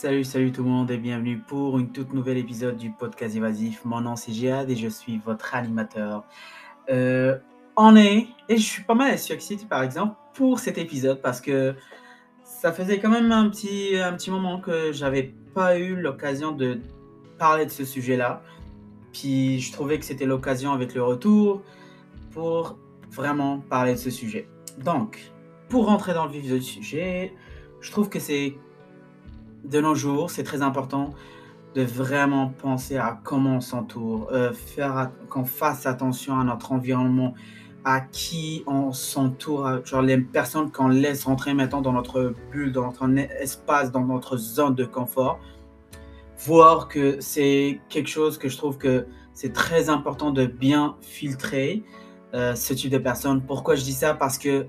Salut, salut tout le monde et bienvenue pour une toute nouvelle épisode du podcast évasif. Mon nom c'est Jihad et je suis votre animateur. Euh, on est, et je suis pas mal excité par exemple pour cet épisode parce que ça faisait quand même un petit, un petit moment que j'avais pas eu l'occasion de parler de ce sujet-là. Puis je trouvais que c'était l'occasion avec le retour pour vraiment parler de ce sujet. Donc, pour rentrer dans le vif du sujet, je trouve que c'est de nos jours, c'est très important de vraiment penser à comment on s'entoure, euh, faire qu'on fasse attention à notre environnement, à qui on s'entoure, genre les personnes qu'on laisse rentrer maintenant dans notre bulle, dans notre espace, dans notre zone de confort. Voir que c'est quelque chose que je trouve que c'est très important de bien filtrer euh, ce type de personnes. Pourquoi je dis ça? Parce que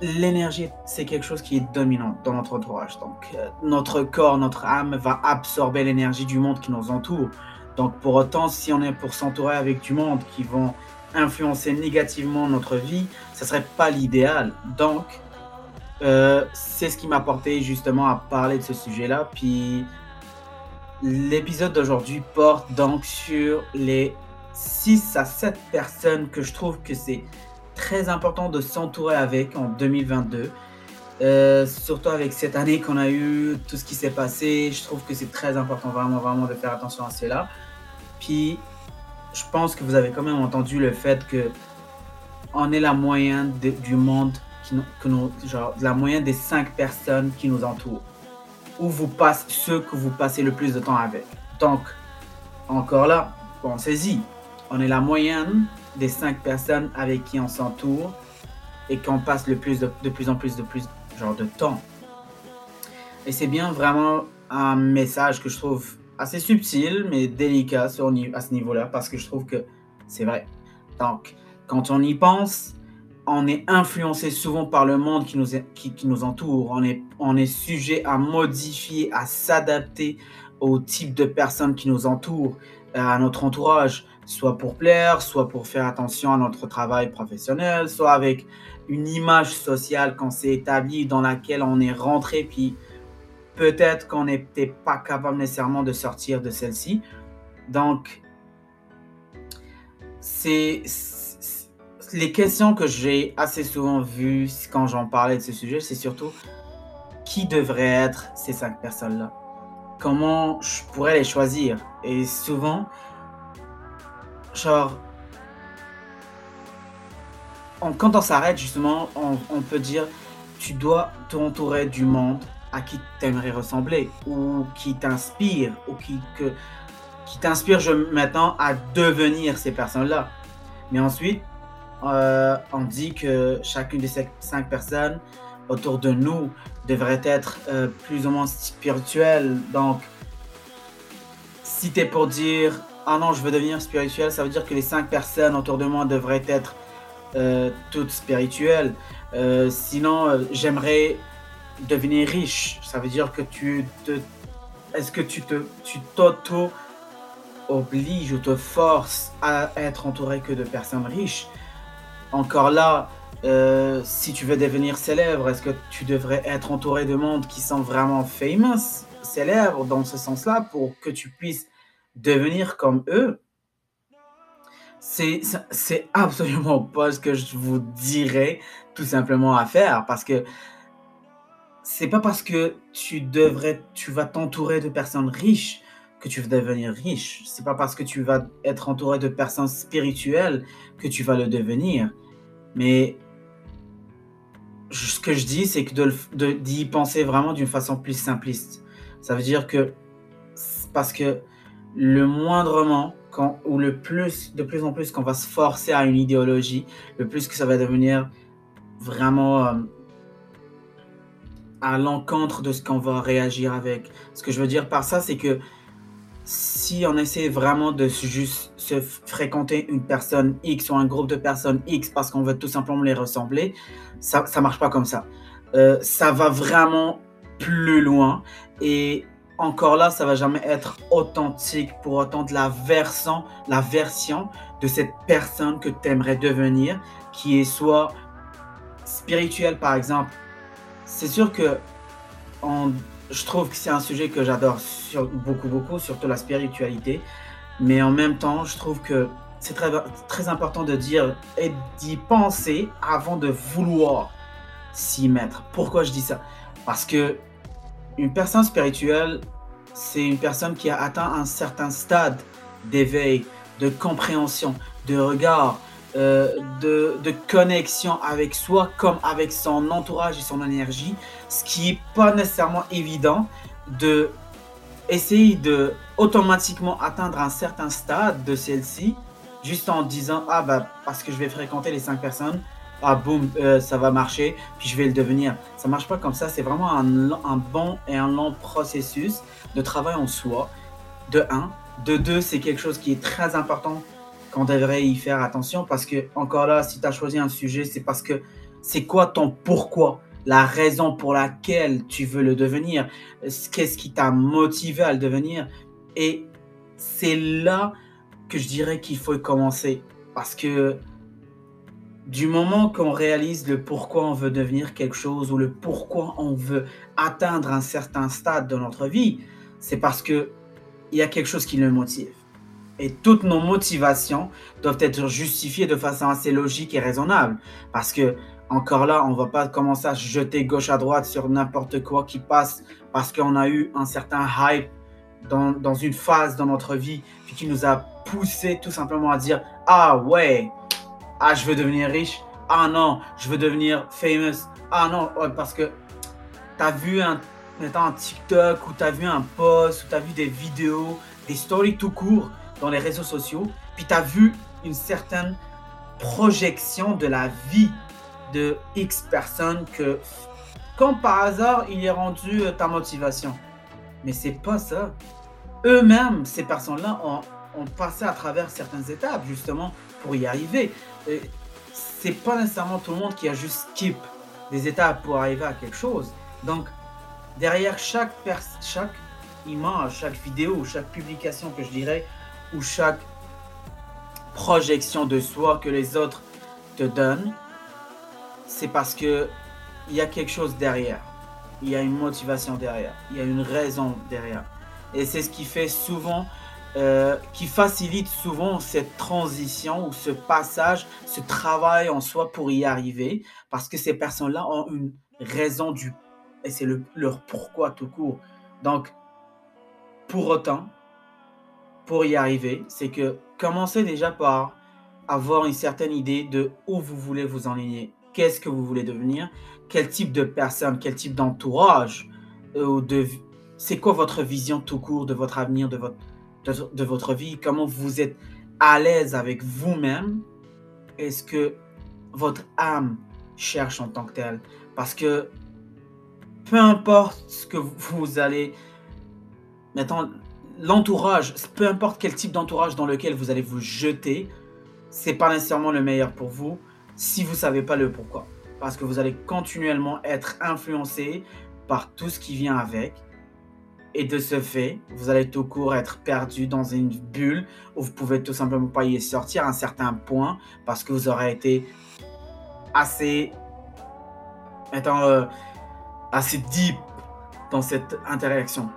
l'énergie, c'est quelque chose qui est dominant dans notre entourage. Donc, euh, notre corps, notre âme va absorber l'énergie du monde qui nous entoure. Donc, pour autant, si on est pour s'entourer avec du monde qui vont influencer négativement notre vie, ce serait pas l'idéal. Donc, euh, c'est ce qui m'a porté justement à parler de ce sujet-là. Puis, l'épisode d'aujourd'hui porte donc sur les 6 à 7 personnes que je trouve que c'est très important de s'entourer avec en 2022. Euh, surtout avec cette année qu'on a eu, tout ce qui s'est passé, je trouve que c'est très important vraiment, vraiment de faire attention à cela. Puis, je pense que vous avez quand même entendu le fait que on est la moyenne du monde, que nous, genre la moyenne des cinq personnes qui nous entourent. Où vous passez ceux que vous passez le plus de temps avec. Donc, encore là, pensez-y. On est la moyenne des cinq personnes avec qui on s'entoure et qu'on passe le plus de, plus en plus de plus genre de temps. Et c'est bien vraiment un message que je trouve assez subtil mais délicat sur, à ce niveau-là parce que je trouve que c'est vrai. Donc, quand on y pense, on est influencé souvent par le monde qui nous, qui, nous entoure. On est, on est sujet à modifier, à s'adapter au type de personnes qui nous entourent, à notre entourage soit pour plaire, soit pour faire attention à notre travail professionnel, soit avec une image sociale qu'on s'est établie dans laquelle on est rentré, puis peut-être qu'on n'était pas capable nécessairement de sortir de celle-ci. Donc, c'est les questions que j'ai assez souvent vues quand j'en parlais de ce sujet, c'est surtout qui devraient être ces cinq personnes-là? Comment je pourrais les choisir? Et souvent, genre, quand on s'arrête, justement, on, peut dire, tu dois t'entourer du monde à qui t'aimerais ressembler, ou qui t'inspire, ou qui, qui t'inspire maintenant à devenir ces personnes-là. Mais ensuite, euh, on dit que chacune de ces cinq personnes autour de nous devrait être euh, plus ou moins spirituelle. Donc, si tu es pour dire ah non, je veux devenir spirituel, ça veut dire que les cinq personnes autour de moi devraient être euh, toutes spirituelles. Euh, sinon, euh, j'aimerais devenir riche. Ça veut dire que tu te. Est-ce que tu te, tu t'auto obliges ou te forces à être entouré que de personnes riches? Encore là, si tu veux devenir célèbre, est-ce que tu devrais être entouré de monde qui sont vraiment famous, célèbres dans ce sens-là, pour que tu puisses devenir comme eux, c'est, absolument pas ce que je vous dirais tout simplement à faire parce que c'est pas parce que tu devrais, tu vas t'entourer de personnes riches que tu vas devenir riche. C'est pas parce que tu vas être entouré de personnes spirituelles que tu vas le devenir. Mais ce que je dis, c'est que d'y penser vraiment d'une façon plus simpliste. Ça veut dire que parce que le moindrement, quand, ou le plus, de plus en plus qu'on va se forcer à une idéologie, le plus que ça va devenir vraiment euh, à l'encontre de ce qu'on va réagir avec. Ce que je veux dire par ça, c'est que si on essaie vraiment de juste se fréquenter une personne X ou un groupe de personnes X parce qu'on veut tout simplement les ressembler, ça ne marche pas comme ça. Euh, ça va vraiment plus loin et encore là, ça va jamais être authentique pour autant de la version, la version de cette personne que tu aimerais devenir, qui est soit spirituelle par exemple. C'est sûr que je trouve que c'est un sujet que j'adore beaucoup, beaucoup, surtout la spiritualité. Mais en même temps, je trouve que c'est très, très important de dire et d'y penser avant de vouloir s'y mettre. Pourquoi je dis ça? Parce que une personne spirituelle, c'est une personne qui a atteint un certain stade d'éveil, de compréhension, de regard, euh, de, de, connexion avec soi comme avec son entourage et son énergie, ce qui n'est pas nécessairement évident de essayer de automatiquement atteindre un certain stade de celle-ci, juste en disant ah bah parce que je vais fréquenter les cinq personnes, ah boum euh, ça va marcher, puis je vais le devenir. Ça marche pas comme ça. C'est vraiment un, un, bon et un long processus de travail en soi. De un, de deux, c'est quelque chose qui est très important qu'on devrait y faire attention parce que, encore là, si tu as choisi un sujet, c'est parce que c'est quoi ton pourquoi, la raison pour laquelle tu veux le devenir, qu'est-ce qui t'a motivé à le devenir? Et c'est là que je dirais qu'il faut commencer parce que du moment qu'on réalise le pourquoi on veut devenir quelque chose ou le pourquoi on veut atteindre un certain stade de notre vie, c'est parce que il y a quelque chose qui le motive. Et toutes nos motivations doivent être justifiées de façon assez logique et raisonnable. Parce que, encore là, on ne va pas commencer à jeter gauche à droite sur n'importe quoi qui passe parce qu'on a eu un certain hype dans, une phase dans notre vie, qui nous a poussé tout simplement à dire Ah ouais, ah je veux devenir riche, ah non, je veux devenir famous, ah non, parce que tu as vu un, un TikTok ou tu as vu un post ou tu as vu des vidéos, des stories tout court dans les réseaux sociaux, puis tu as vu une certaine projection de la vie de X personnes que, comme par hasard, il est rendu euh, ta motivation. Mais c'est pas ça. Eux-mêmes, ces personnes-là, ont, ont, passé à travers certaines étapes, justement, pour y arriver. C'est pas nécessairement tout le monde qui a juste skip des étapes pour arriver à quelque chose. Donc, derrière chaque, chaque image, chaque vidéo, chaque publication que je dirais, ou chaque projection de soi que les autres te donnent, c'est parce que il y a quelque chose derrière. Il y a une motivation derrière. Il y a une raison derrière. Et c'est ce qui fait souvent, euh, qui facilite souvent cette transition ou ce passage, ce travail en soi pour y arriver. Parce que ces personnes-là ont une raison du. Et c'est le, leur pourquoi tout court. Donc, pour autant, pour y arriver, c'est que commencez déjà par avoir une certaine idée de où vous voulez vous enligner, qu'est-ce que vous voulez devenir, quel type de personne, quel type d'entourage, euh, de, c'est quoi votre vision tout court de votre avenir, de votre, de, votre vie, comment vous êtes à l'aise avec vous-même, est-ce que votre âme cherche en tant que telle? Parce que peu importe ce que vous allez, mettons, l'entourage, peu importe quel type d'entourage dans lequel vous allez vous jeter, c'est pas nécessairement le meilleur pour vous si vous savez pas le pourquoi. Parce que vous allez continuellement être influencé par tout ce qui vient avec. Et de ce fait, vous allez tout court être perdu dans une bulle où vous pouvez tout simplement pas y sortir à un certain point parce que vous aurez été assez, étant, euh, assez deep dans cette interaction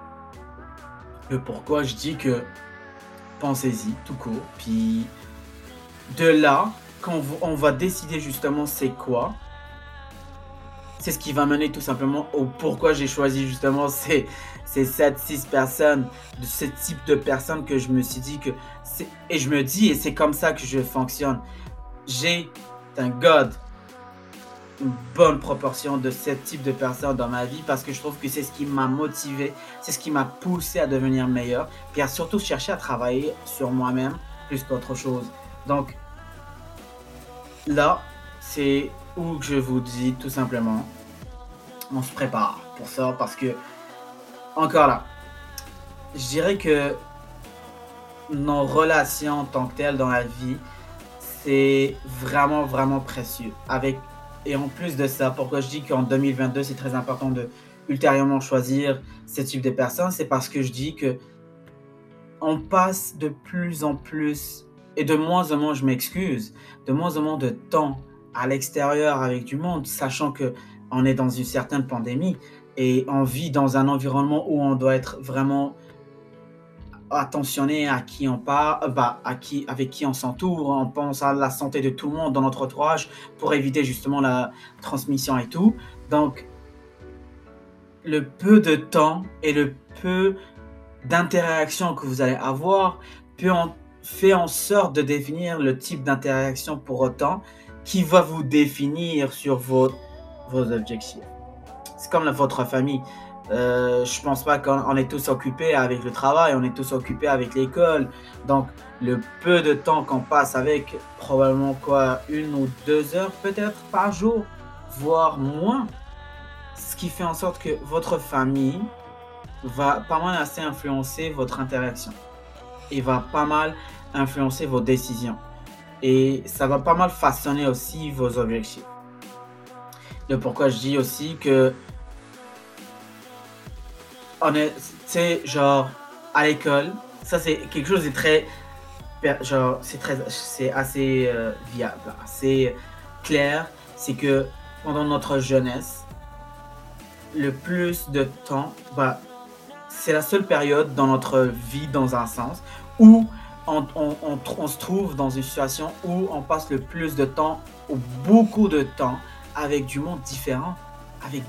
le pourquoi je dis que pensez-y tout court. Puis de là, quand on va décider justement c'est quoi, c'est ce qui va mener tout simplement au pourquoi j'ai choisi justement ces, ces 7-6 personnes, de ce type de personnes que je me suis dit que c'est. Et je me dis, et c'est comme ça que je fonctionne. J'ai un God une bonne proportion de ce type de personnes dans ma vie parce que je trouve que c'est ce qui m'a motivé, c'est ce qui m'a poussé à devenir meilleur, puis à surtout chercher à travailler sur moi-même plus qu'autre chose. Donc là, c'est où je vous dis tout simplement, on se prépare pour ça parce que, encore là, je dirais que nos relations en tant que telles dans la vie, c'est vraiment, vraiment précieux. Avec et en plus de ça, pourquoi je dis qu'en 2022, c'est très important de ultérieurement choisir ce type de personnes, c'est parce que je dis que on passe de plus en plus, et de moins en moins, je m'excuse, de moins en moins de temps à l'extérieur avec du monde, sachant que on est dans une certaine pandémie. Et on vit dans un environnement où on doit être vraiment attentionné à qui on parle, bah, à qui, avec qui on s'entoure, on pense à la santé de tout le monde dans notre entourage pour éviter justement la transmission et tout. Donc, le peu de temps et le peu d'interaction que vous allez avoir peut fait en sorte de définir le type d'interaction pour autant qui va vous définir sur vos objectifs. C'est comme votre famille. Euh, je pense pas qu'on est tous occupés avec le travail, on est tous occupés avec l'école. Donc, le peu de temps qu'on passe avec, probablement quoi, une ou deux heures peut-être par jour, voire moins. Ce qui fait en sorte que votre famille va pas mal assez influencer votre interaction. Et va pas mal influencer vos décisions. Et ça va pas mal façonner aussi vos objectifs. De pourquoi je dis aussi que on est, tu genre, à l'école, ça c'est quelque chose de très, genre, c'est très, c'est assez euh, viable, assez clair, c'est que pendant notre jeunesse, le plus de temps, bah, c'est la seule période dans notre vie, dans un sens, où on, on, on, se trouve dans une situation où on passe le plus de temps, ou beaucoup de temps, avec du monde différent avec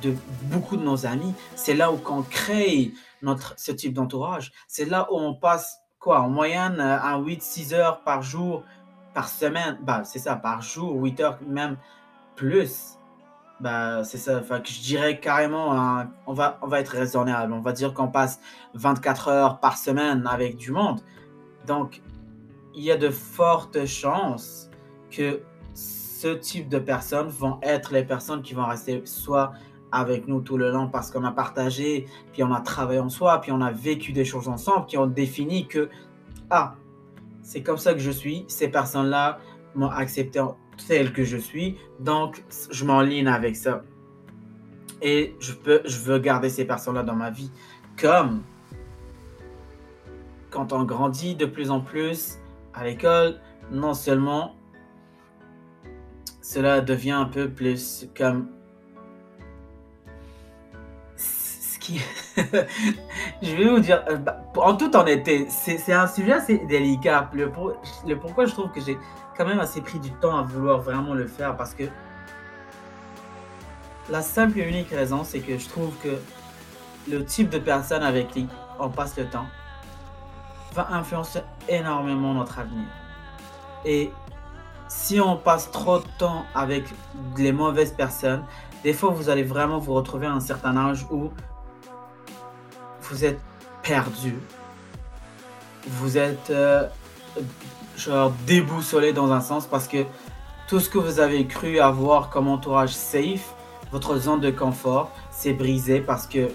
beaucoup de nos amis. C'est là où on crée notre, ce type d'entourage. C'est là où on passe, quoi, en moyenne, à 8-6 heures par jour, par semaine. Bah, c'est ça, par jour, 8 heures même plus. Bah, c'est ça. Je dirais carrément, hein, on, va, on va être raisonnable. On va dire qu'on passe 24 heures par semaine avec du monde. Donc, il y a de fortes chances que ce type de personnes vont être les personnes qui vont rester soit avec nous tout le long parce qu'on a partagé, puis on a travaillé en soi, puis on a vécu des choses ensemble, qui ont défini que, ah, c'est comme ça que je suis, ces personnes-là m'ont accepté tel que je suis, donc je m'enligne avec ça. Et je, peux, je veux garder ces personnes-là dans ma vie. Comme quand on grandit de plus en plus à l'école, non seulement cela devient un peu plus comme ce qui je vais vous dire euh, bah, en toute honnêteté c'est un sujet assez délicat. Le, le pourquoi je trouve que j'ai quand même assez pris du temps à vouloir vraiment le faire parce que la simple et unique raison c'est que je trouve que le type de personne avec qui on passe le temps va influencer énormément notre avenir. Et si on passe trop de temps avec les mauvaises personnes, des fois vous allez vraiment vous retrouver à un certain âge où vous êtes perdu. Vous êtes euh, genre déboussolé dans un sens parce que tout ce que vous avez cru avoir comme entourage safe, votre zone de confort, s'est brisé parce que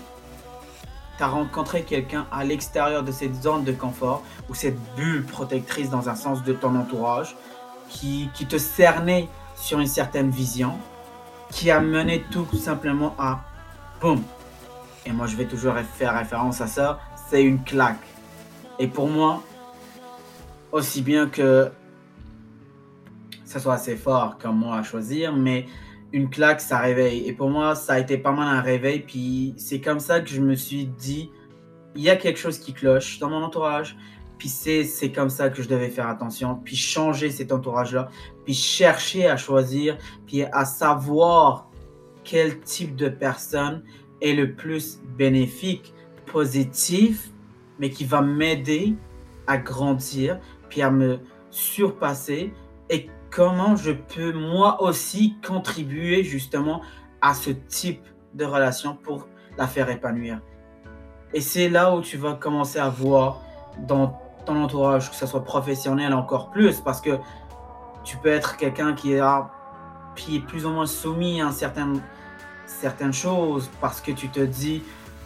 tu as rencontré quelqu'un à l'extérieur de cette zone de confort ou cette bulle protectrice dans un sens de ton entourage qui, te cernait sur une certaine vision, qui a mené tout simplement à boum. Et moi, je vais toujours faire référence à ça. C'est une claque. Et pour moi, aussi bien que ça soit assez fort comme moi à choisir, mais une claque, ça réveille. Et pour moi, ça a été pas mal un réveil. Puis c'est comme ça que je me suis dit, il y a quelque chose qui cloche dans mon entourage. Puis c'est comme ça que je devais faire attention, puis changer cet entourage-là, puis chercher à choisir, puis à savoir quel type de personne est le plus bénéfique, positif, mais qui va m'aider à grandir, puis à me surpasser, et comment je peux moi aussi contribuer justement à ce type de relation pour la faire épanouir. Et c'est là où tu vas commencer à voir dans ton entourage, que ce soit professionnel encore plus, parce que tu peux être quelqu'un qui est, qui est plus ou moins soumis à certaines, certaines choses, parce que tu te dis,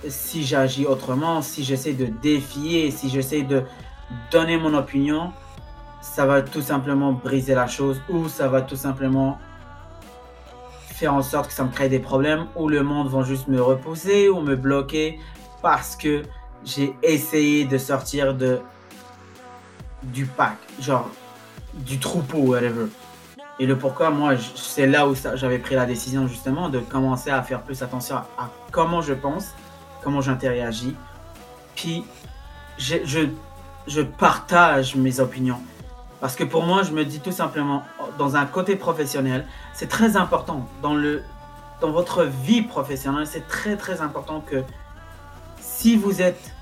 si j'agis autrement, si j'essaie de défier, si j'essaie de donner mon opinion, ça va tout simplement briser la chose, ou ça va tout simplement faire en sorte que ça me crée des problèmes, ou le monde va juste me repousser ou me bloquer parce que j'ai essayé de sortir de du pack, genre du troupeau, whatever. Et le pourquoi, moi, c'est là où j'avais pris la décision justement de commencer à faire plus attention à, comment je pense, comment j'interagis. Puis, je, je, je, partage mes opinions. Parce que pour moi, je me dis tout simplement, dans un côté professionnel, c'est très important. Dans, le, dans votre vie professionnelle, c'est très très important que si vous êtes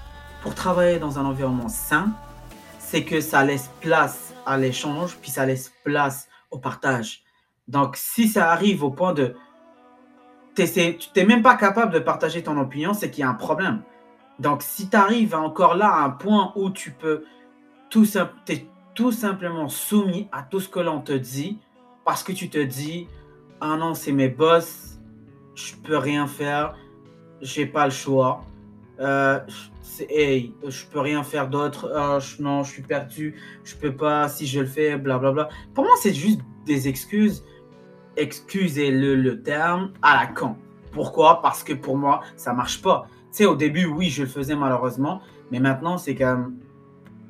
pour travailler dans un environnement sain, c'est que ça laisse place à l'échange, puis ça laisse place au partage. Donc, si ça arrive au point de... Tu n'es même pas capable de partager ton opinion, c'est qu'il y a un problème. Donc, si tu arrives encore là à un point où tu peux tout, es tout simplement soumis à tout ce que l'on te dit, parce que tu te dis, ah non, c'est mes boss, je peux rien faire, j'ai pas le choix. Euh, je peux rien faire d'autre, ah, non, je suis perdu, je peux pas, si je le fais, blablabla. Pour moi, c'est juste des excuses, excusez-le le terme, à la con. Pourquoi? Parce que pour moi, ça marche pas. Tu sais, au début, oui, je le faisais malheureusement, mais maintenant, c'est comme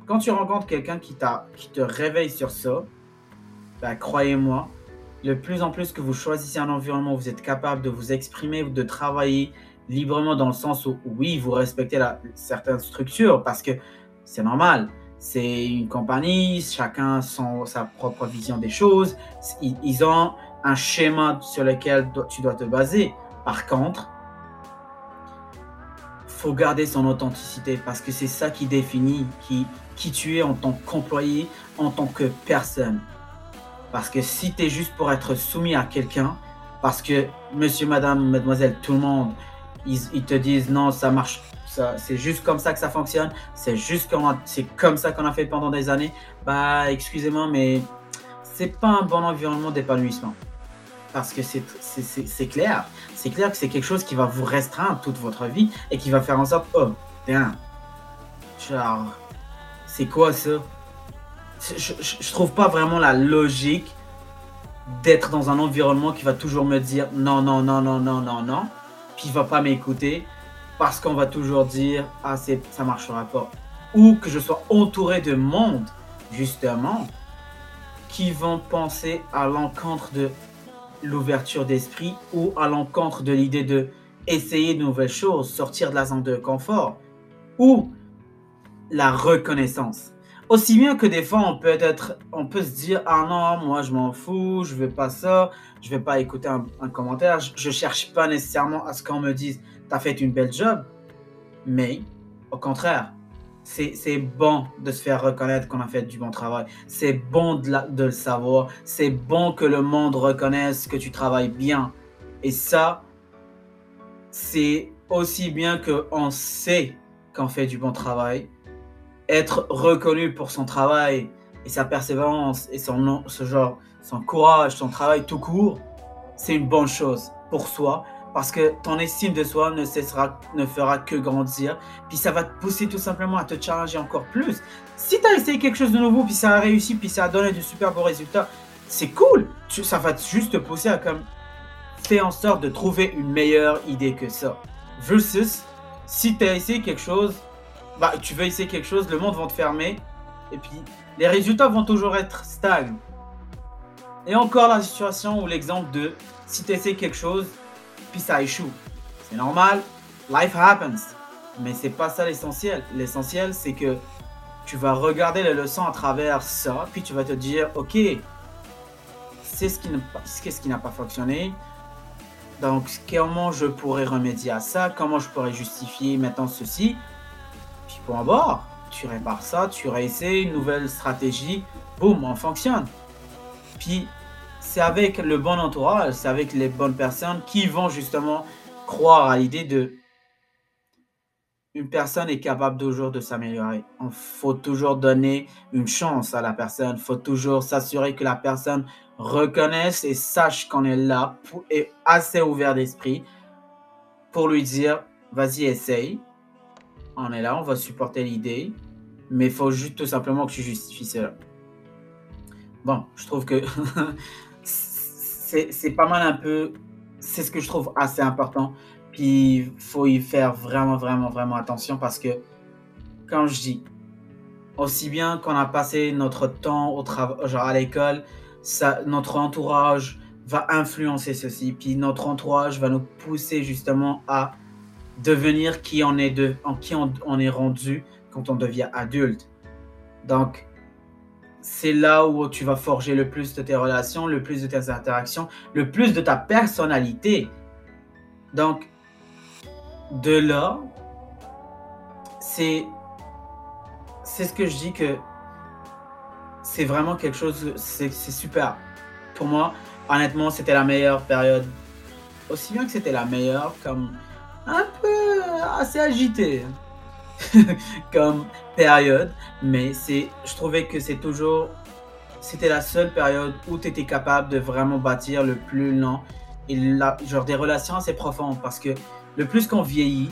quand tu rencontres quelqu'un qui, qui te réveille sur ça, bah, croyez-moi, le plus en plus que vous choisissez un environnement où vous êtes capable de vous exprimer, de travailler, librement dans le sens où, oui, vous respectez certaines structures parce que c'est normal. C'est une compagnie, chacun a sa propre vision des choses. Ils, ont un schéma sur lequel tu dois te baser. Par contre, faut garder son authenticité parce que c'est ça qui définit qui, qui tu es en tant qu'employé, en tant que personne. Parce que si tu es juste pour être soumis à quelqu'un, parce que monsieur, madame, mademoiselle, tout le monde ils, te disent non, ça marche, c'est juste comme ça que ça fonctionne, c'est juste comme, c'est comme ça qu'on a fait pendant des années. Bah, excusez-moi, mais c'est pas un bon environnement d'épanouissement. Parce que c'est clair, c'est clair que c'est quelque chose qui va vous restreindre toute votre vie et qui va faire en sorte, oh, tiens, genre, c'est quoi ça? Je, je, je trouve pas vraiment la logique d'être dans un environnement qui va toujours me dire non, non, non, non, non, non, non il va pas m'écouter parce qu'on va toujours dire ah ça marchera pas ou que je sois entouré de monde justement qui vont penser à l'encontre de l'ouverture d'esprit ou à l'encontre de l'idée de essayer de nouvelles choses, sortir de la zone de confort ou la reconnaissance. Aussi bien que des fois on peut être, on peut se dire ah non moi je m'en fous, je veux pas ça, je vais pas écouter un, commentaire, je, ne cherche pas nécessairement à ce qu'on me dise t'as fait une belle job, mais au contraire c'est bon de se faire reconnaître qu'on a fait du bon travail, c'est bon de, de le savoir, c'est bon que le monde reconnaisse que tu travailles bien. Et ça c'est aussi bien qu'on sait qu'on fait du bon travail. Être reconnu pour son travail et sa persévérance et son, ce genre, son courage, son travail tout court, c'est une bonne chose pour soi parce que ton estime de soi ne cessera, ne fera que grandir. Puis ça va te pousser tout simplement à te challenger encore plus. Si tu as essayé quelque chose de nouveau, puis ça a réussi, puis ça a donné de super beaux résultats, c'est cool. ça va juste te pousser à comme faire en sorte de trouver une meilleure idée que ça. Versus, si tu as essayé quelque chose bah, tu veux essayer quelque chose, le monde va te fermer, et puis les résultats vont toujours être stables. Et encore la situation ou l'exemple de si tu essaies quelque chose, puis ça échoue. C'est normal, life happens. Mais c'est pas ça l'essentiel. L'essentiel, c'est que tu vas regarder les leçons à travers ça, puis tu vas te dire, ok, c'est ce qui n'a pas fonctionné. Donc, comment je pourrais remédier à ça? Comment je pourrais justifier maintenant ceci? Point barre. Tu répares ça, tu réessayes une nouvelle stratégie, boum, on fonctionne. Puis c'est avec le bon entourage, c'est avec les bonnes personnes qui vont justement croire à l'idée de une personne est capable toujours de s'améliorer. Il faut toujours donner une chance à la personne. Il faut toujours s'assurer que la personne reconnaisse et sache qu'on est là et assez ouvert d'esprit pour lui dire vas-y, essaye on est là, on va supporter l'idée, mais il faut juste tout simplement que tu justifies cela. Bon, je trouve que c'est pas mal un peu, c'est ce que je trouve assez important. Puis il faut y faire vraiment, vraiment, vraiment attention parce que, quand je dis, aussi bien qu'on a passé notre temps au genre à l'école, notre entourage va influencer ceci, puis notre entourage va nous pousser justement à devenir qui on est, de, en qui on, est rendu quand on devient adulte. Donc, c'est là où tu vas forger le plus de tes relations, le plus de tes interactions, le plus de ta personnalité. Donc, de là, c'est c'est ce que je dis que c'est vraiment quelque chose, c'est super. Pour moi, honnêtement, c'était la meilleure période. Aussi bien que c'était la meilleure, comme un peu assez agité comme période, mais c'est, je trouvais que c'est toujours, c'était la seule période où tu étais capable de vraiment bâtir le plus long et genre des relations assez profondes parce que le plus qu'on vieillit,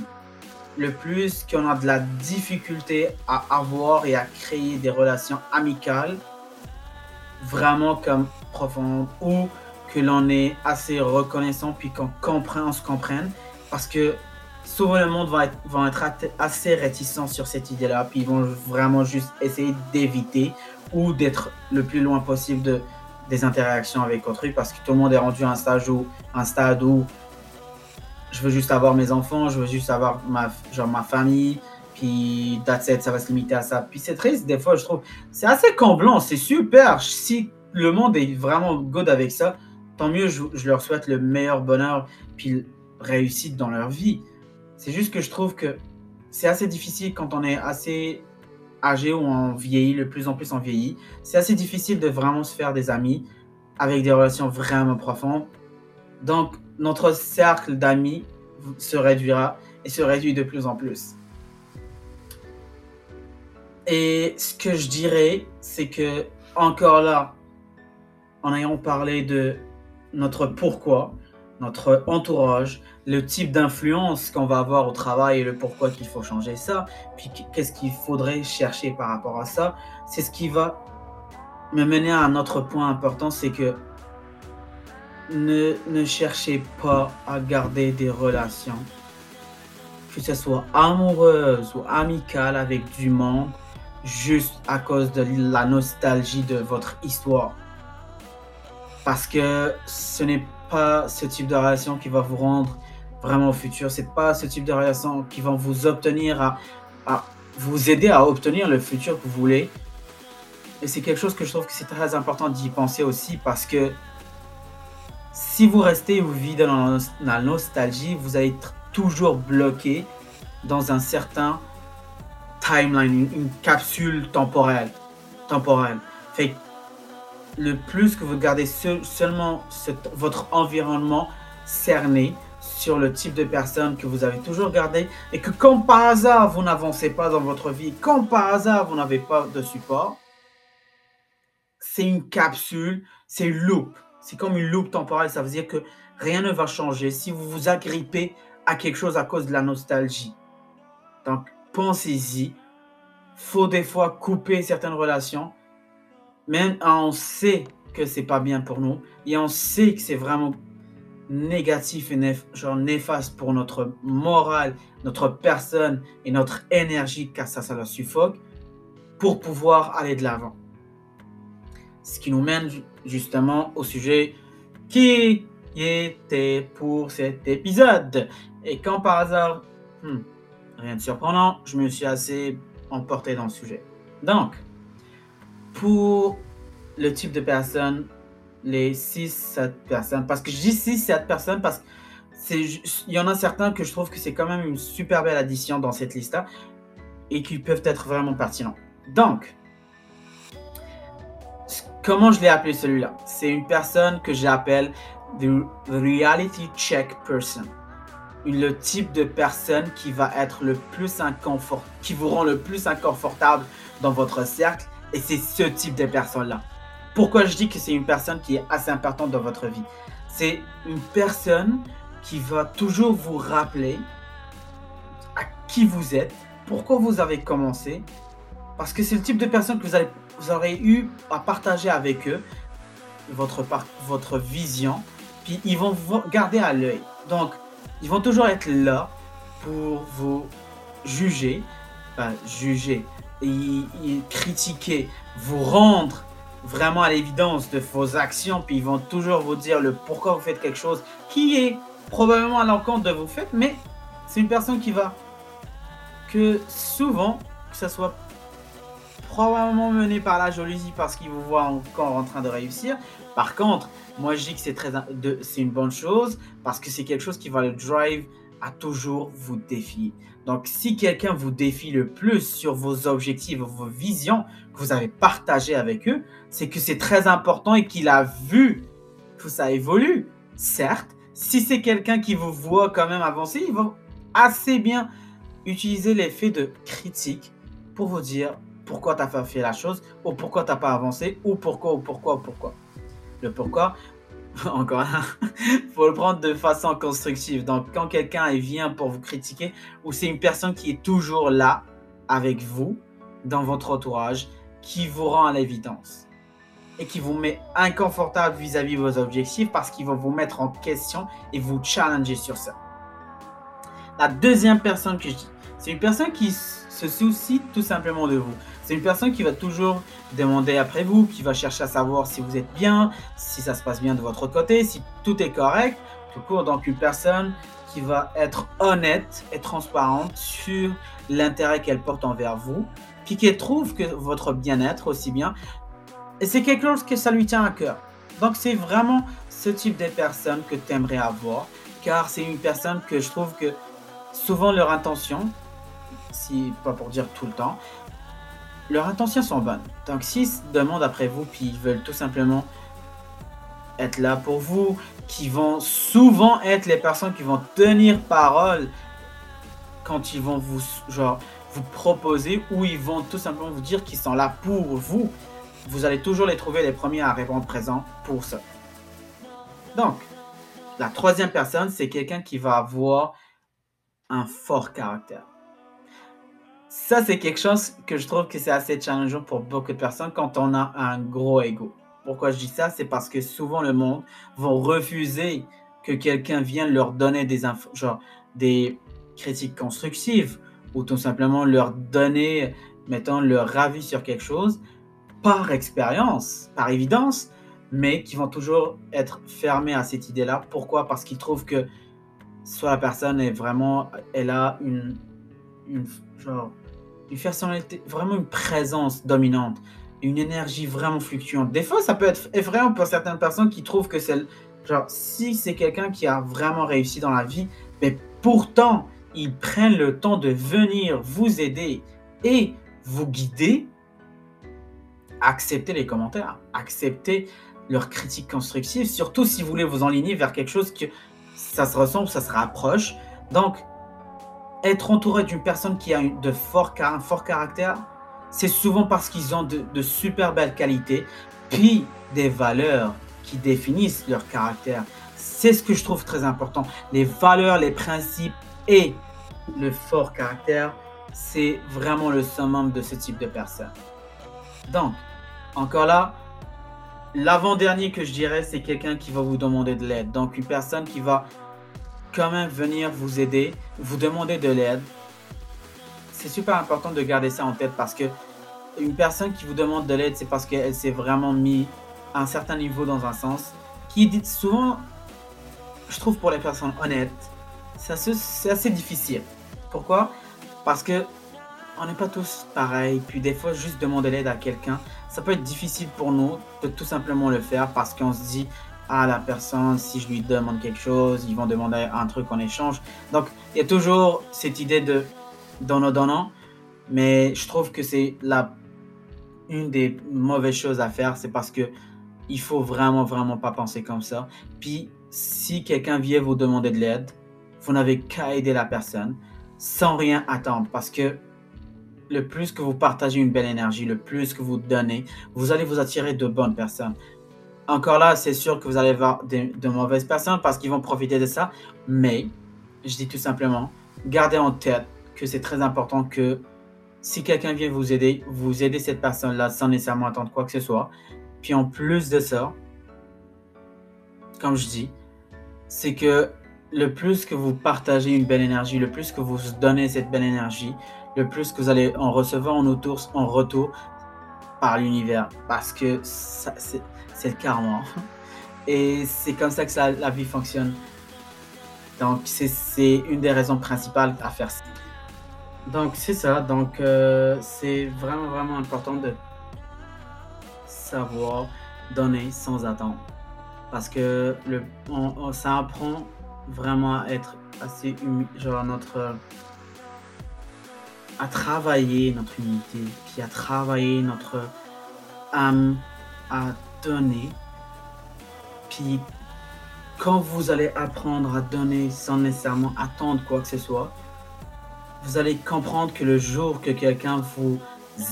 le plus qu'on a de la difficulté à avoir et à créer des relations amicales vraiment comme profondes ou que l'on est assez reconnaissant puis qu'on comprend, on se comprenne parce que souvent le monde va être, assez réticent sur cette idée-là puis ils vont vraiment juste essayer d'éviter ou d'être le plus loin possible de, des interactions avec autrui parce que tout le monde est rendu à un, stage où, un stade où je veux juste avoir mes enfants, je veux juste avoir ma, famille, puis that's it, ça va se limiter à ça. Puis c'est triste, des fois, je trouve. C'est assez comblant, c'est super. Si le monde est vraiment good avec ça, tant mieux, je, leur souhaite le meilleur bonheur, puis réussite dans leur vie. C'est juste que je trouve que c'est assez difficile quand on est assez âgé ou on vieillit, de plus en plus on vieillit. C'est assez difficile de vraiment se faire des amis avec des relations vraiment profondes. Donc, notre cercle d'amis se réduira et se réduit de plus en plus. Et ce que je dirais, c'est que encore là, en ayant parlé de notre pourquoi, notre entourage, le type d'influence qu'on va avoir au travail et le pourquoi qu'il faut changer ça, puis qu'est-ce qu'il faudrait chercher par rapport à ça, c'est ce qui va me mener à un autre point important, c'est que ne, cherchez pas à garder des relations, que ce soit amoureuses ou amicales avec du monde, juste à cause de la nostalgie de votre histoire. Parce que ce n'est pas ce type de relation qui va vous rendre vraiment au futur. C'est pas ce type de relation qui va vous obtenir à, vous aider à obtenir le futur que vous voulez. Et c'est quelque chose que je trouve que c'est très important d'y penser aussi parce que si vous restez vous vivez dans la nostalgie, vous allez être toujours bloqué dans un certain timeline, une, capsule temporelle. temporelle. Fait le plus que vous gardez seulement votre environnement cerné sur le type de personne que vous avez toujours gardé et que comme par hasard vous n'avancez pas dans votre vie, comme par hasard vous n'avez pas de support, c'est une capsule, c'est une loupe c'est comme une loupe temporelle. Ça veut dire que rien ne va changer si vous vous agrippez à quelque chose à cause de la nostalgie. Donc, pensez-y. Faut des fois couper certaines relations. Même on sait que c'est pas bien pour nous et on sait que c'est vraiment négatif et genre néfaste pour notre morale, notre personne et notre énergie car ça, ça la suffoque pour pouvoir aller de l'avant. Ce qui nous mène justement au sujet qui était pour cet épisode. Et quand par hasard, hmm, rien de surprenant, je me suis assez emporté dans le sujet. Donc, pour le type de personnes, les 6-7 personnes, parce que je dis 6-7 personnes parce qu'il y en a certains que je trouve que c'est quand même une super belle addition dans cette liste-là et qui peuvent être vraiment pertinents. Donc, Comment je l'ai appelé celui-là? C'est une personne que j'appelle the reality check person. Le type de personne qui va être le plus inconfort, qui vous rend le plus inconfortable dans votre cercle. Et c'est ce type de personne-là. Pourquoi je dis que c'est une personne qui est assez importante dans votre vie? C'est une personne qui va toujours vous rappeler à qui vous êtes, pourquoi vous avez commencé, parce que c'est le type de personne que vous allez vous aurez eu à partager avec eux votre, votre vision, puis ils vont vous garder à l'œil. Donc, ils vont toujours être là pour vous juger, juger, critiquer, vous rendre vraiment à l'évidence de vos actions, puis ils vont toujours vous dire le pourquoi vous faites quelque chose qui est probablement à l'encontre de vous faites, mais c'est une personne qui va que souvent, que ce soit probablement mené par la jalousie parce qu'il vous voit encore en train de réussir. Par contre, moi je dis que c'est c'est une bonne chose parce que c'est quelque chose qui va le drive toujours vous défier. Donc si quelqu'un vous défie le plus sur vos objectifs, vos visions que vous avez partagées avec eux, c'est que c'est très important et qu'il a vu que ça évolue. Certes, si c'est quelqu'un qui vous voit quand même avancer, il va assez bien utiliser l'effet de critique pour vous dire pourquoi tu pas fait la chose, ou pourquoi tu n'as pas avancé, ou pourquoi, ou pourquoi, ou pourquoi. Le pourquoi, encore là, faut le prendre de façon constructive. Donc, quand quelqu'un vient pour vous critiquer, ou c'est une personne qui est toujours là avec vous, dans votre entourage, qui vous rend à l'évidence et qui vous met inconfortable vis-à-vis de vos objectifs parce qu'il va vous mettre en question et vous challenger sur ça. La deuxième personne que je dis, c'est une personne qui se soucie tout simplement de vous. C'est une personne qui va toujours demander après vous, qui va chercher à savoir si vous êtes bien, si ça se passe bien de votre côté, si tout est correct. Tout court, donc une personne qui va être honnête et transparente sur l'intérêt qu'elle porte envers vous, puis qui trouve que votre bien-être aussi bien et c'est quelque chose que ça lui tient à cœur. Donc c'est vraiment ce type de personne que tu aimerais avoir, car c'est une personne que je trouve que souvent leur intention, si pas pour dire tout le temps, leurs intentions sont bonnes. Donc s'ils demandent après vous, puis ils veulent tout simplement être là pour vous, qui vont souvent être les personnes qui vont tenir parole quand ils vont vous proposer ou ils vont tout simplement vous dire qu'ils sont là pour vous vous allez toujours les trouver les premiers à répondre présent pour ça. Donc, la troisième personne, c'est quelqu'un qui va avoir un fort caractère. Ça, c'est quelque chose que je trouve que c'est assez challengeant pour beaucoup de personnes quand on a un gros ego. Pourquoi je dis ça? C'est parce que souvent le monde va refuser que quelqu'un vienne leur donner des, genre, des critiques constructives ou tout simplement leur donner, mettons, leur avis sur quelque chose par expérience, par évidence, mais qui vont toujours être fermés à cette idée-là. Pourquoi? Parce qu'ils trouvent que soit la personne est vraiment, elle a une, une, genre, une personnalité, vraiment une présence dominante, une énergie vraiment fluctuante. Des fois, ça peut être effrayant pour certaines personnes qui trouvent que c'est, genre, si c'est quelqu'un qui a vraiment réussi dans la vie, mais pourtant, ils prennent le temps de venir vous aider et vous guider, acceptez les commentaires, acceptez leurs critiques constructives, surtout si vous voulez vous enligner vers quelque chose que ça se ressemble, ça se rapproche. Donc, être entouré d'une personne qui a de fort, un fort caractère, c'est souvent parce qu'ils ont de, de, super belles qualités, puis des valeurs qui définissent leur caractère. C'est ce que je trouve très important. Les valeurs, les principes et le fort caractère, c'est vraiment le summum de ce type de personne. Donc, encore là, l'avant-dernier que je dirais, c'est quelqu'un qui va vous demander de l'aide. Donc, une personne qui va quand même venir vous aider, vous demander de l'aide. C'est super important de garder ça en tête parce que une personne qui vous demande de l'aide, c'est parce qu'elle s'est vraiment mis à un certain niveau dans un sens. Qui dit souvent, je trouve pour les personnes honnêtes, c'est assez, assez difficile. Pourquoi? Parce que on n'est pas tous pareils. Puis des fois, juste demander l'aide à quelqu'un, ça peut être difficile pour nous de tout simplement le faire parce qu'on se dit, ah, la personne, si je lui demande quelque chose, ils vont demander un truc en échange. Donc, il y a toujours cette idée de donnant-donnant. Mais je trouve que c'est la une des mauvaises choses à faire, c'est parce que il faut vraiment, vraiment pas penser comme ça. Puis, si quelqu'un vient vous demander de l'aide, vous n'avez qu'à aider la personne sans rien attendre parce que le plus que vous partagez une belle énergie, le plus que vous donnez, vous allez vous attirer de bonnes personnes. Encore là, c'est sûr que vous allez voir de, mauvaises personnes parce qu'ils vont profiter de ça. Mais, je dis tout simplement, gardez en tête que c'est très important que si quelqu'un vient vous aider, vous aidez cette personne-là sans nécessairement attendre quoi que ce soit. Puis en plus de ça, comme je dis, c'est que le plus que vous partagez une belle énergie, le plus que vous donnez cette belle énergie, le plus que vous allez en recevoir en retour, en retour par l'univers parce que c'est le karma. Et c'est comme ça que la vie fonctionne. Donc, c'est une des raisons principales à faire ça. Donc, c'est ça. Donc, euh, c'est vraiment, vraiment important de savoir donner sans attendre. Parce que le, ça apprend vraiment à être assez humide, genre notre. à travailler notre humilité, puis à travailler notre âme, à donner. Puis quand vous allez apprendre à donner sans nécessairement attendre quoi que ce soit, vous allez comprendre que le jour que quelqu'un vous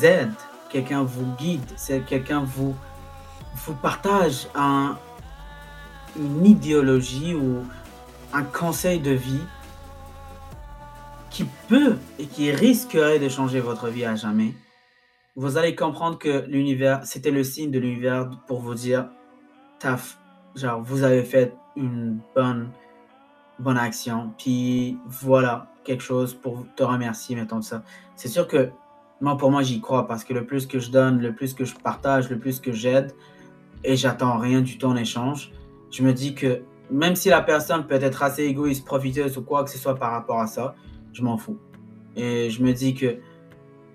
aide, quelqu'un vous guide, quelqu'un vous, vous partage un, une idéologie ou un conseil de vie qui peut et qui risquerait de changer votre vie à jamais, vous allez comprendre que l'univers, c'était le signe de l'univers pour vous dire, taf, genre, vous avez fait une bonne, bonne action. Puis voilà, quelque chose pour te remercier, mettons ça. C'est sûr que moi, pour moi, j'y crois parce que le plus que je donne, le plus que je partage, le plus que j'aide, et j'attends rien du tout en échange, je me dis que même si la personne peut être assez égoïste, profiteuse ou quoi que ce soit par rapport à ça, je m'en fous. Et je me dis que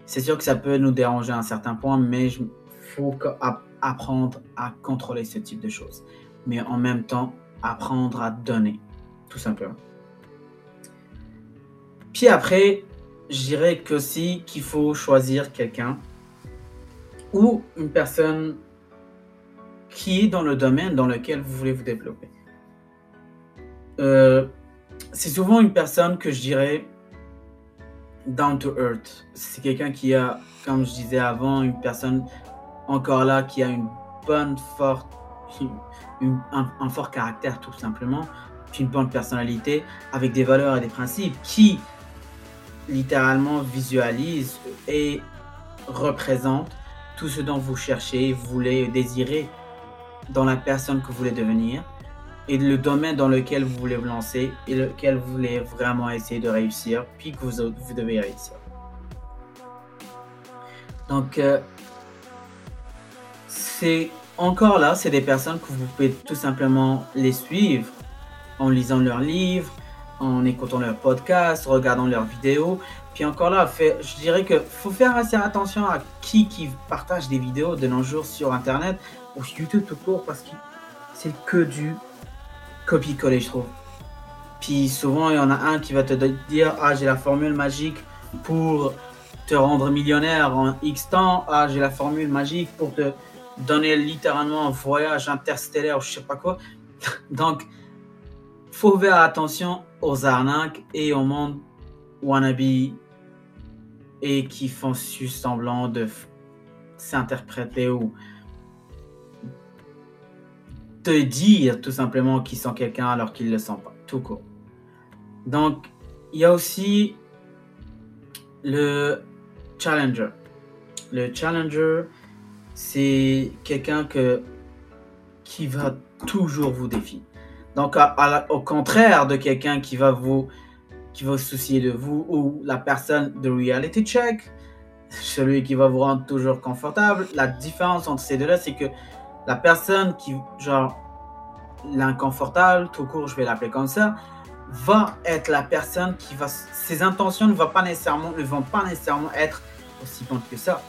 c'est sûr que ça peut nous déranger à un certain point, mais il faut apprendre à contrôler ce type de choses. Mais en même temps, apprendre à donner, tout simplement. Puis après, je dirais qu'aussi qu'il faut choisir quelqu'un ou une personne qui est dans le domaine dans lequel vous voulez vous développer. Euh, c'est souvent une personne que je dirais down to earth. C'est quelqu'un qui a, comme je disais avant, une personne encore là qui a une bonne, forte un, fort caractère tout simplement, une bonne personnalité avec des valeurs et des principes qui littéralement visualise et représente tout ce dont vous cherchez, voulez, désirez dans la personne que vous voulez devenir et le domaine dans lequel vous voulez vous lancer et lequel vous voulez vraiment essayer de réussir, puis que vous, vous devez réussir. Donc, euh, c'est encore là, c'est des personnes que vous pouvez tout simplement les suivre en lisant leurs livres, en écoutant leurs podcasts, regardant leurs vidéos. Puis encore là, je dirais que faut faire assez attention à qui qui partage des vidéos de nos jours sur Internet ou sur YouTube tout court parce que c'est que du copie-coller, je trouve. Puis souvent, il y en a un qui va te dire Ah, j'ai la formule magique pour te rendre millionnaire en X temps. Ah, j'ai la formule magique pour te donner littéralement un voyage interstellaire ou je sais pas quoi. Donc, faut faire attention aux arnaques et au monde wannabe et qui font semblant de s'interpréter ou te dire tout simplement qu'ils sont quelqu'un alors qu'ils ne le sont pas, tout court. Donc, il y a aussi le challenger. Le challenger, c'est quelqu'un que, qui va toujours vous défier. Donc, au contraire de quelqu'un qui va vous qui va se soucier de vous ou la personne de reality check, celui qui va vous rendre toujours confortable. La différence entre ces deux-là, c'est que la personne qui, genre, l'inconfortable, tout court, je vais l'appeler comme ça, va être la personne qui va, ses intentions ne vont pas nécessairement, être aussi bonnes que ça.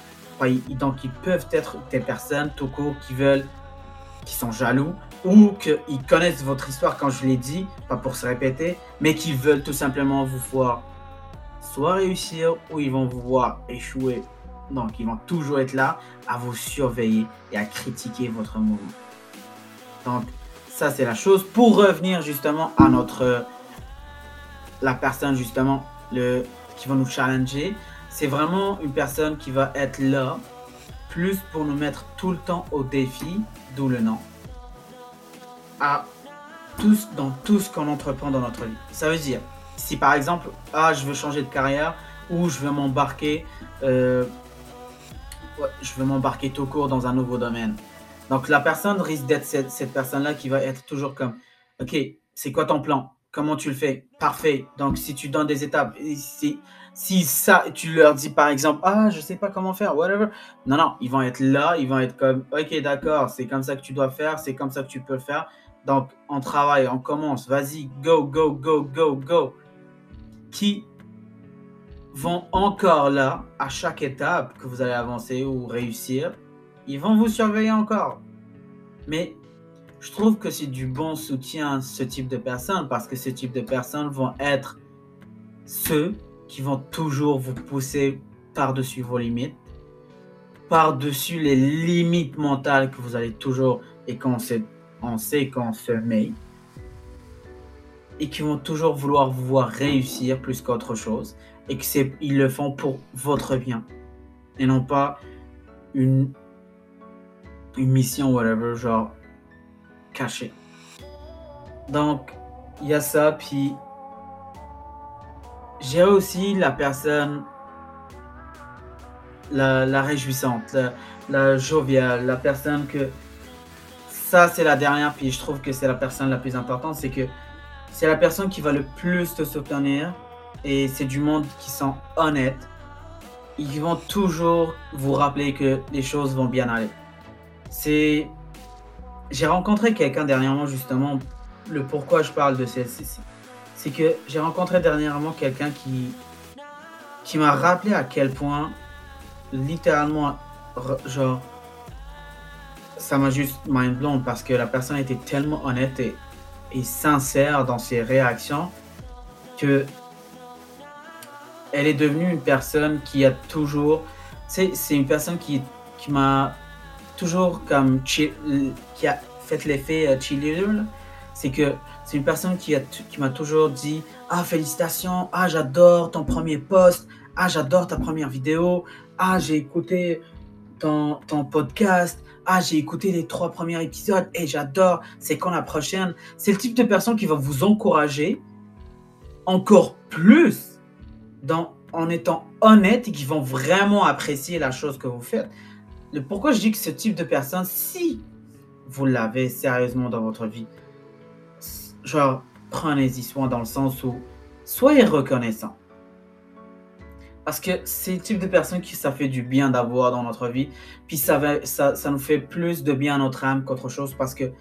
Donc, ils peuvent être des personnes tout court qui veulent, qui sont jaloux ou qu'ils connaissent votre histoire quand je l'ai dit, pas pour se répéter, mais qui veulent tout simplement vous voir soit réussir ou ils vont vous voir échouer. Donc, ils vont toujours être là à vous surveiller et à critiquer votre mouvement. Donc, ça, c'est la chose. Pour revenir justement à notre. La personne, justement, le, qui va nous challenger, c'est vraiment une personne qui va être là, plus pour nous mettre tout le temps au défi, d'où le nom, à tous, dans tout ce qu'on entreprend dans notre vie. Ça veut dire, si par exemple, ah, je veux changer de carrière ou je veux m'embarquer, euh, je veux m'embarquer tout court dans un nouveau domaine. Donc la personne risque d'être cette, personne-là qui va être toujours comme, ok, c'est quoi ton plan? Comment tu le fais Parfait. Donc si tu donnes des étapes, si Si ça, tu leur dis par exemple, ah, je sais pas comment faire, whatever. Non, non, ils vont être là, ils vont être comme, ok, d'accord, c'est comme ça que tu dois faire, c'est comme ça que tu peux le faire. Donc, on travaille, on commence, vas-y, go, go, go, go, go. Qui vont encore là, à chaque étape que vous allez avancer ou réussir, ils vont vous surveiller encore. Mais je trouve que c'est du bon soutien ce type de personnes parce que ce type de personnes vont être ceux qui vont toujours vous pousser par-dessus vos limites, par-dessus les limites mentales que vous allez toujours et qu'on sait, on sait qu'on se met, et qui vont toujours vouloir vous voir réussir plus qu'autre chose, et que c'est, ils le font pour votre bien, et non pas une, une mission, whatever, genre caché. Donc, il y a ça, puis j'ai aussi la personne, la, réjouissante, la, joviale, la personne que ça c'est la dernière, puis je trouve que c'est la personne la plus importante, c'est que c'est la personne qui va le plus te soutenir et c'est du monde qui sont honnêtes. Ils vont toujours vous rappeler que les choses vont bien aller. C'est j'ai rencontré quelqu'un dernièrement, justement, le pourquoi je parle de celle-ci. C'est que j'ai rencontré dernièrement quelqu'un qui, qui m'a rappelé à quel point, littéralement, genre, ça m'a juste mind blown parce que la personne était tellement honnête et, et sincère dans ses réactions que elle est devenue une personne qui a toujours. C'est une personne qui, qui m'a toujours comme qui a fait l'effet euh, cheerleader, c'est que c'est une personne qui, a, qui m'a toujours dit Ah, félicitations, ah, j'adore ton premier post, ah, j'adore ta première vidéo, ah, j'ai écouté ton, ton podcast, ah, j'ai écouté les trois premiers épisodes et j'adore, c'est quand la prochaine C'est le type de personne qui va vous encourager encore plus dans, en étant honnête et qui vont vraiment apprécier la chose que vous faites pourquoi je dis que ce type de personne, si vous l'avez sérieusement dans votre vie, genre, prenez-y soin dans le sens où soyez reconnaissant. Parce que c'est le type de personne qui ça fait du bien d'avoir dans notre vie. Puis ça, ça, ça nous fait plus de bien à notre âme qu'autre chose parce que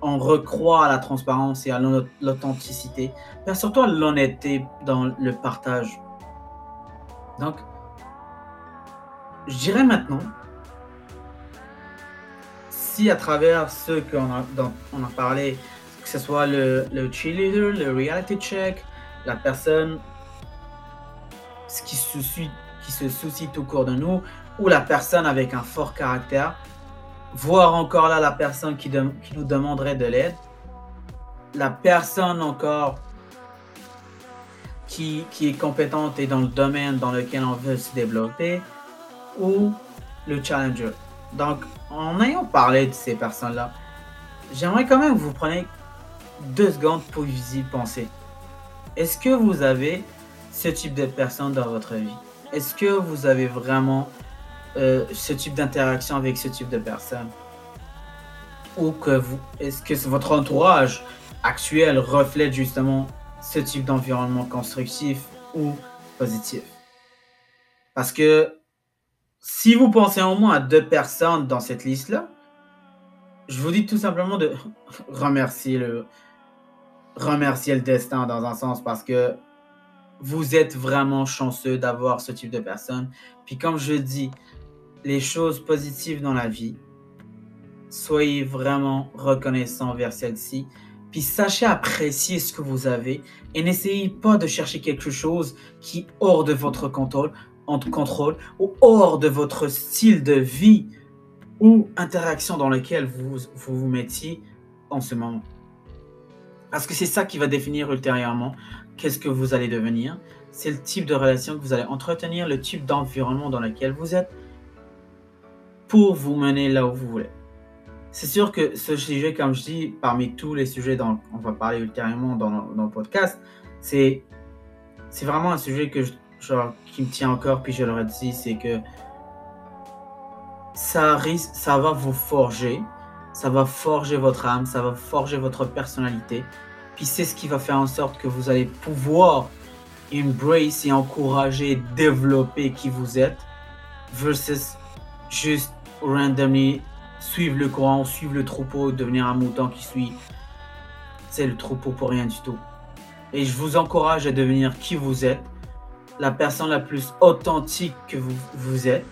on recroit à la transparence et à l'authenticité, mais surtout à l'honnêteté dans le partage. Donc, je dirais maintenant à travers ce qu'on a, on a parlé, que ce soit le, le cheerleader, le reality check, la personne qui se, soucie, qui se soucie tout court de nous, ou la personne avec un fort caractère, voir encore là la personne qui nous demanderait de l'aide, la personne encore qui, est compétente et dans le domaine dans lequel on veut se développer, ou le challenger. Donc, en ayant parlé de ces personnes-là, j'aimerais quand même que vous preniez deux secondes pour y penser. Est-ce que vous avez ce type de personnes dans votre vie? Est-ce que vous avez vraiment euh, ce type d'interaction avec ce type de personnes? Ou que est-ce que votre entourage actuel reflète justement ce type d'environnement constructif ou positif Parce que si vous pensez au moins à deux personnes dans cette liste-là, je vous dis tout simplement de remercier le, destin dans un sens parce que vous êtes vraiment chanceux d'avoir ce type de personnes. Puis comme je dis, les choses positives dans la vie, soyez vraiment reconnaissant vers celle-ci. Puis sachez apprécier ce que vous avez et n'essayez pas de chercher quelque chose qui est hors de votre contrôle ou hors de votre style de vie ou interaction dans laquelle vous vous, vous mettiez en ce moment. Parce que c'est ça qui va définir ultérieurement qu'est-ce que vous allez devenir. C'est le type de relation que vous allez entretenir, le type d'environnement dans lequel vous êtes pour vous mener là où vous voulez. C'est sûr que ce sujet, comme je dis, parmi tous les sujets dont on va parler ultérieurement dans, dans le podcast, c'est vraiment un sujet que genre, qui me tient encore, puis je le redis, c'est que ça, risque, ça va vous forger, ça va forger votre âme, ça va forger votre personnalité, puis c'est ce qui va faire en sorte que vous allez pouvoir embrace et encourager, développer qui vous êtes, versus juste randomly suivre le courant, suivre le troupeau, devenir un mouton qui suit c'est le troupeau pour rien du tout. Et je vous encourage à devenir qui vous êtes, la personne la plus authentique que vous, vous êtes,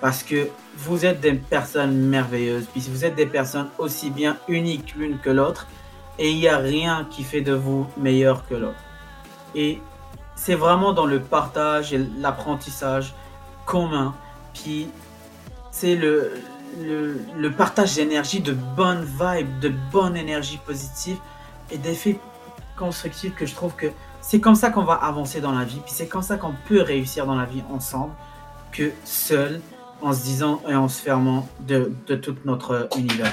parce que vous êtes des personnes merveilleuses, puis vous êtes des personnes aussi bien uniques l'une que l'autre, et il n'y a rien qui fait de vous meilleur que l'autre. Et c'est vraiment dans le partage et l'apprentissage commun, puis c'est le, le, partage d'énergie, de bonnes vibes, de bonne énergie positive et d'effets constructifs que je trouve que c'est comme ça qu'on va avancer dans la vie, puis c'est comme ça qu'on peut réussir dans la vie ensemble, que seul, en se disant et en se fermant de, de tout notre univers.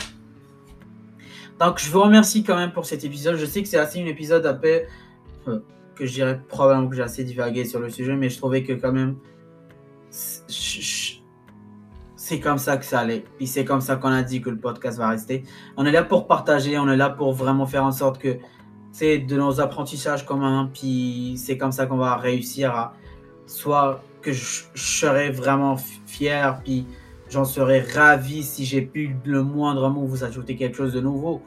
Donc, je vous remercie quand même pour cet épisode. Je sais que c'est assez un épisode un peu euh, que je dirais probablement que j'ai assez divagué sur le sujet, mais je trouvais que quand même c'est comme ça que ça allait. Puis c'est comme ça qu'on a dit que le podcast va rester. On est là pour partager, on est là pour vraiment faire en sorte que c'est de nos apprentissages communs. Puis c'est comme ça qu'on va réussir à soit que je, serai vraiment fier, puis j'en serai ravi si j'ai pu le moindre mot vous ajouter quelque chose de nouveau,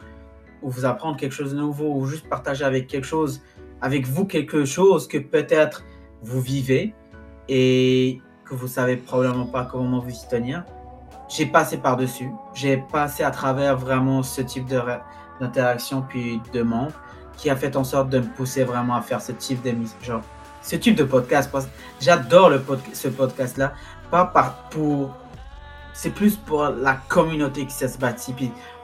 ou vous apprendre quelque chose de nouveau, ou juste partager avec quelque chose, avec vous quelque chose que peut-être vous vivez et que vous savez probablement pas comment vous y tenir. J'ai passé par-dessus. J'ai passé à travers vraiment ce type d'interaction puis de monde qui a fait en sorte de me pousser vraiment à faire ce type d'émission, genre ce type de podcast. J'adore ce podcast-là, pas par pour, c'est plus pour la communauté qui s'est bâtie,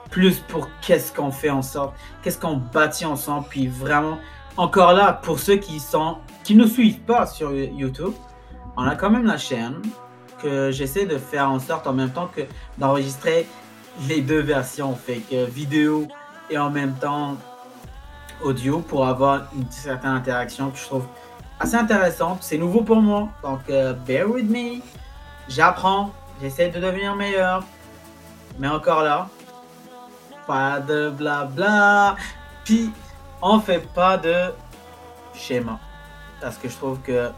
plus pour qu'est-ce qu'on fait en sorte, qu'est-ce qu'on bâtit ensemble, puis vraiment encore là pour ceux qui sont, qui ne suivent pas sur YouTube, on a quand même la chaîne que j'essaie de faire en sorte en même temps que d'enregistrer les deux versions, fait que vidéo et en même temps audio pour avoir une certaine interaction que je trouve assez intéressante. C'est nouveau pour moi, donc euh, bear with me. J'apprends, j'essaie de devenir meilleur, mais encore là, pas de blabla. Puis on fait pas de schéma parce que je trouve que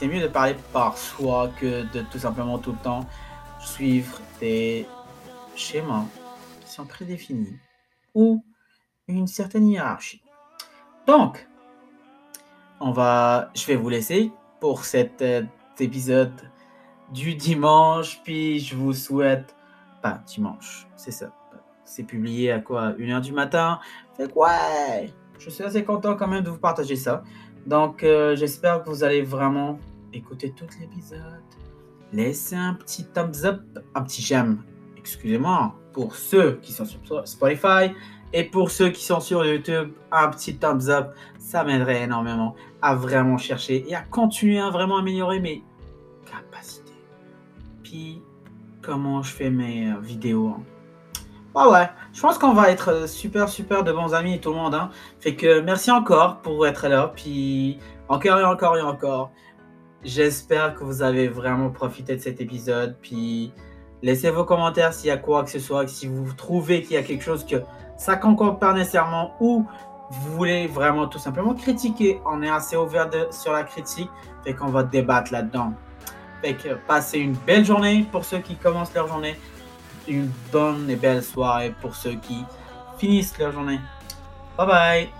c'est mieux de parler par soi que de tout simplement tout le temps suivre des schémas qui sont prédéfinis ou une certaine hiérarchie. Donc, on va, je vais vous laisser pour cet euh, épisode du dimanche, puis je vous souhaite, pas dimanche, c'est ça, c'est publié à quoi, 1h du matin, fait quoi, je suis assez content quand même de vous partager ça. Donc, euh, j'espère que vous allez vraiment écoutez tout l'épisode, laissez un petit thumbs up, un petit j'aime, excusez-moi, pour ceux qui sont sur Spotify et pour ceux qui sont sur YouTube, un petit thumbs up, ça m'aiderait énormément à vraiment chercher et à continuer à vraiment améliorer mes capacités. Puis, comment je fais mes euh, vidéos. Hein. Ah ouais, je pense qu'on va être super super de bons amis tout le monde. Hein. Fait que merci encore pour être là. Puis encore et encore et encore. J'espère que vous avez vraiment profité de cet épisode. Puis laissez vos commentaires s'il y a quoi que ce soit. Si vous trouvez qu'il y a quelque chose que ça concorde pas nécessairement ou vous voulez vraiment tout simplement critiquer. On est assez ouvert sur la critique. Fait qu'on va débattre là-dedans. Fait que passez une belle journée pour ceux qui commencent leur journée. Une bonne et belle soirée pour ceux qui finissent leur journée. Bye bye